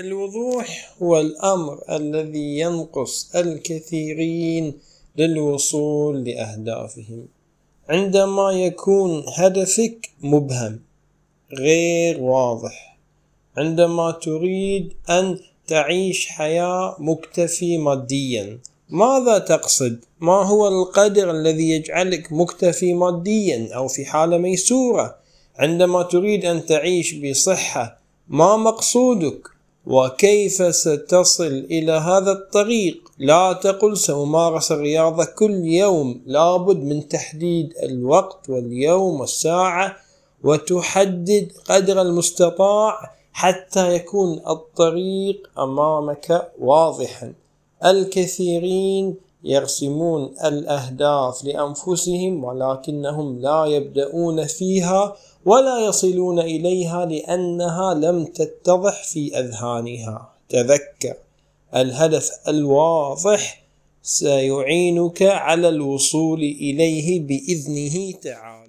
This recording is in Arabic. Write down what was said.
الوضوح هو الأمر الذي ينقص الكثيرين للوصول لأهدافهم. عندما يكون هدفك مبهم غير واضح. عندما تريد أن تعيش حياة مكتفي ماديا ماذا تقصد؟ ما هو القدر الذي يجعلك مكتفي ماديا أو في حالة ميسورة؟ عندما تريد أن تعيش بصحة ما مقصودك؟ وكيف ستصل إلى هذا الطريق؟ لا تقل سأمارس الرياضة كل يوم. لابد من تحديد الوقت واليوم والساعة وتحدد قدر المستطاع حتى يكون الطريق أمامك واضحا. الكثيرين يرسمون الأهداف لأنفسهم ولكنهم لا يبدأون فيها ولا يصلون إليها لأنها لم تتضح في أذهانها. تذكر الهدف الواضح سيعينك على الوصول إليه بإذنه تعالى.